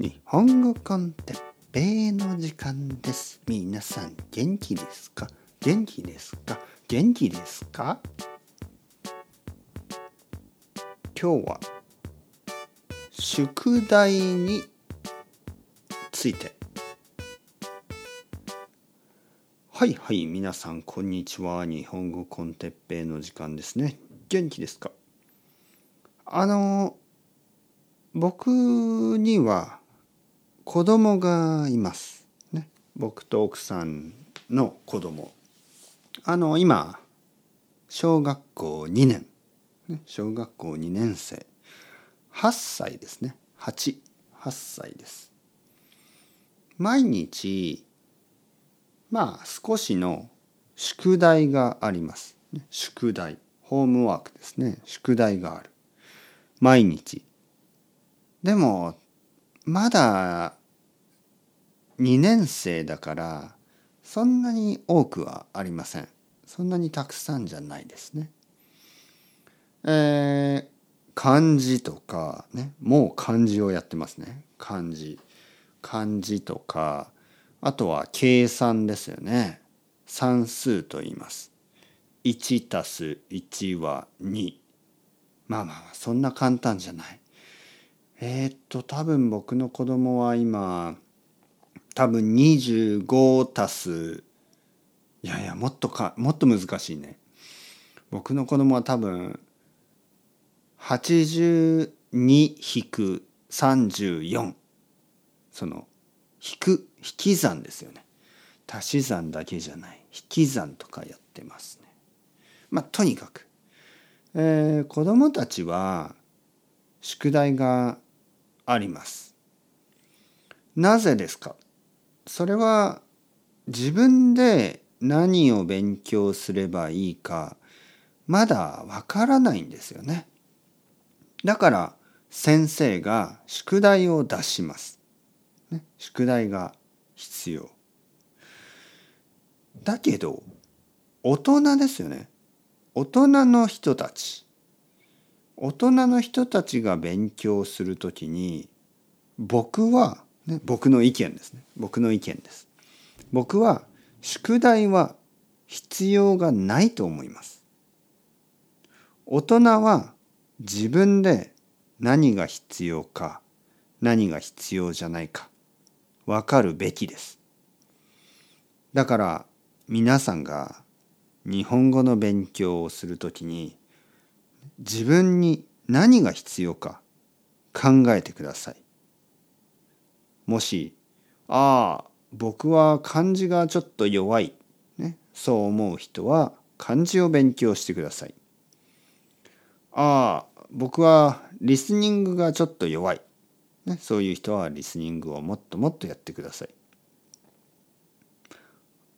日本語コンテッペイの時間です。皆さん元気ですか？元気ですか？元気ですか？今日は宿題について。はいはい皆さんこんにちは。日本語コンテッペイの時間ですね。元気ですか？あの僕には子供がいます、ね、僕と奥さんの子供。あの今小学校2年。ね。小学校2年生。8歳ですね。88歳です。毎日まあ少しの宿題があります。宿題。ホームワークですね。宿題がある。毎日。でもまだ2年生だからそんなに多くはありません。そんなにたくさんじゃないですね。えー、漢字とかねもう漢字をやってますね。漢字。漢字とかあとは計算ですよね。算数と言います。1たす1は2まあまあそんな簡単じゃない。えー、っと多分僕の子供は今多分25たす。いやいやもっとかもっと難しいね。僕の子供は多分82-34その引く引き算ですよね。足し算だけじゃない。引き算とかやってますね。まあとにかく、えー、子供たちは宿題があります。なぜですか？それは自分で何を勉強すればいいかまだわからないんですよね。だから先生が宿題を出します、ね、宿題が必要。だけど大人ですよね。大人の人たち。大人の人たちが勉強するときに僕は、ね、僕の意見ですね。僕の意見です。僕は宿題は必要がないと思います。大人は自分で何が必要か何が必要じゃないか分かるべきです。だから皆さんが日本語の勉強をするときに自分に何が必要か考えてください。もしああ僕は漢字がちょっと弱い、ね、そう思う人は漢字を勉強してください。ああ僕はリスニングがちょっと弱い、ね、そういう人はリスニングをもっともっとやってください。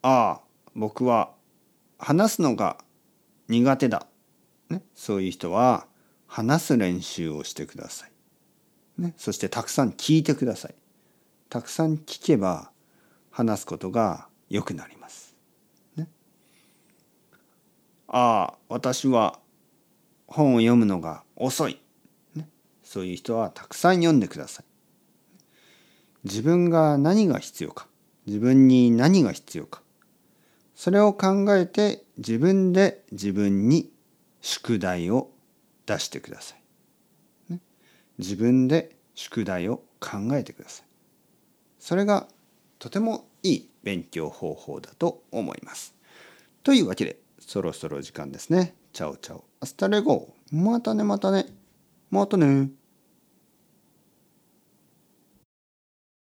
ああ僕は話すのが苦手だ、ね、そういう人は話す練習をしてください、ね、そしてたくさん聞いてください。たくさん聞けば話すことが良くなります。ね、ああ私は本を読むのが遅い、ね、そういう人はたくさん読んでください。自分が何が必要か自分に何が必要かそれを考えて自分で自分に宿題を出してください。ね、自分で宿題を考えてください。それがとてもいい勉強方法だと思います。というわけでそろそろ時間ですね。 Chao chao。Hasta luego。またねまたね。またね。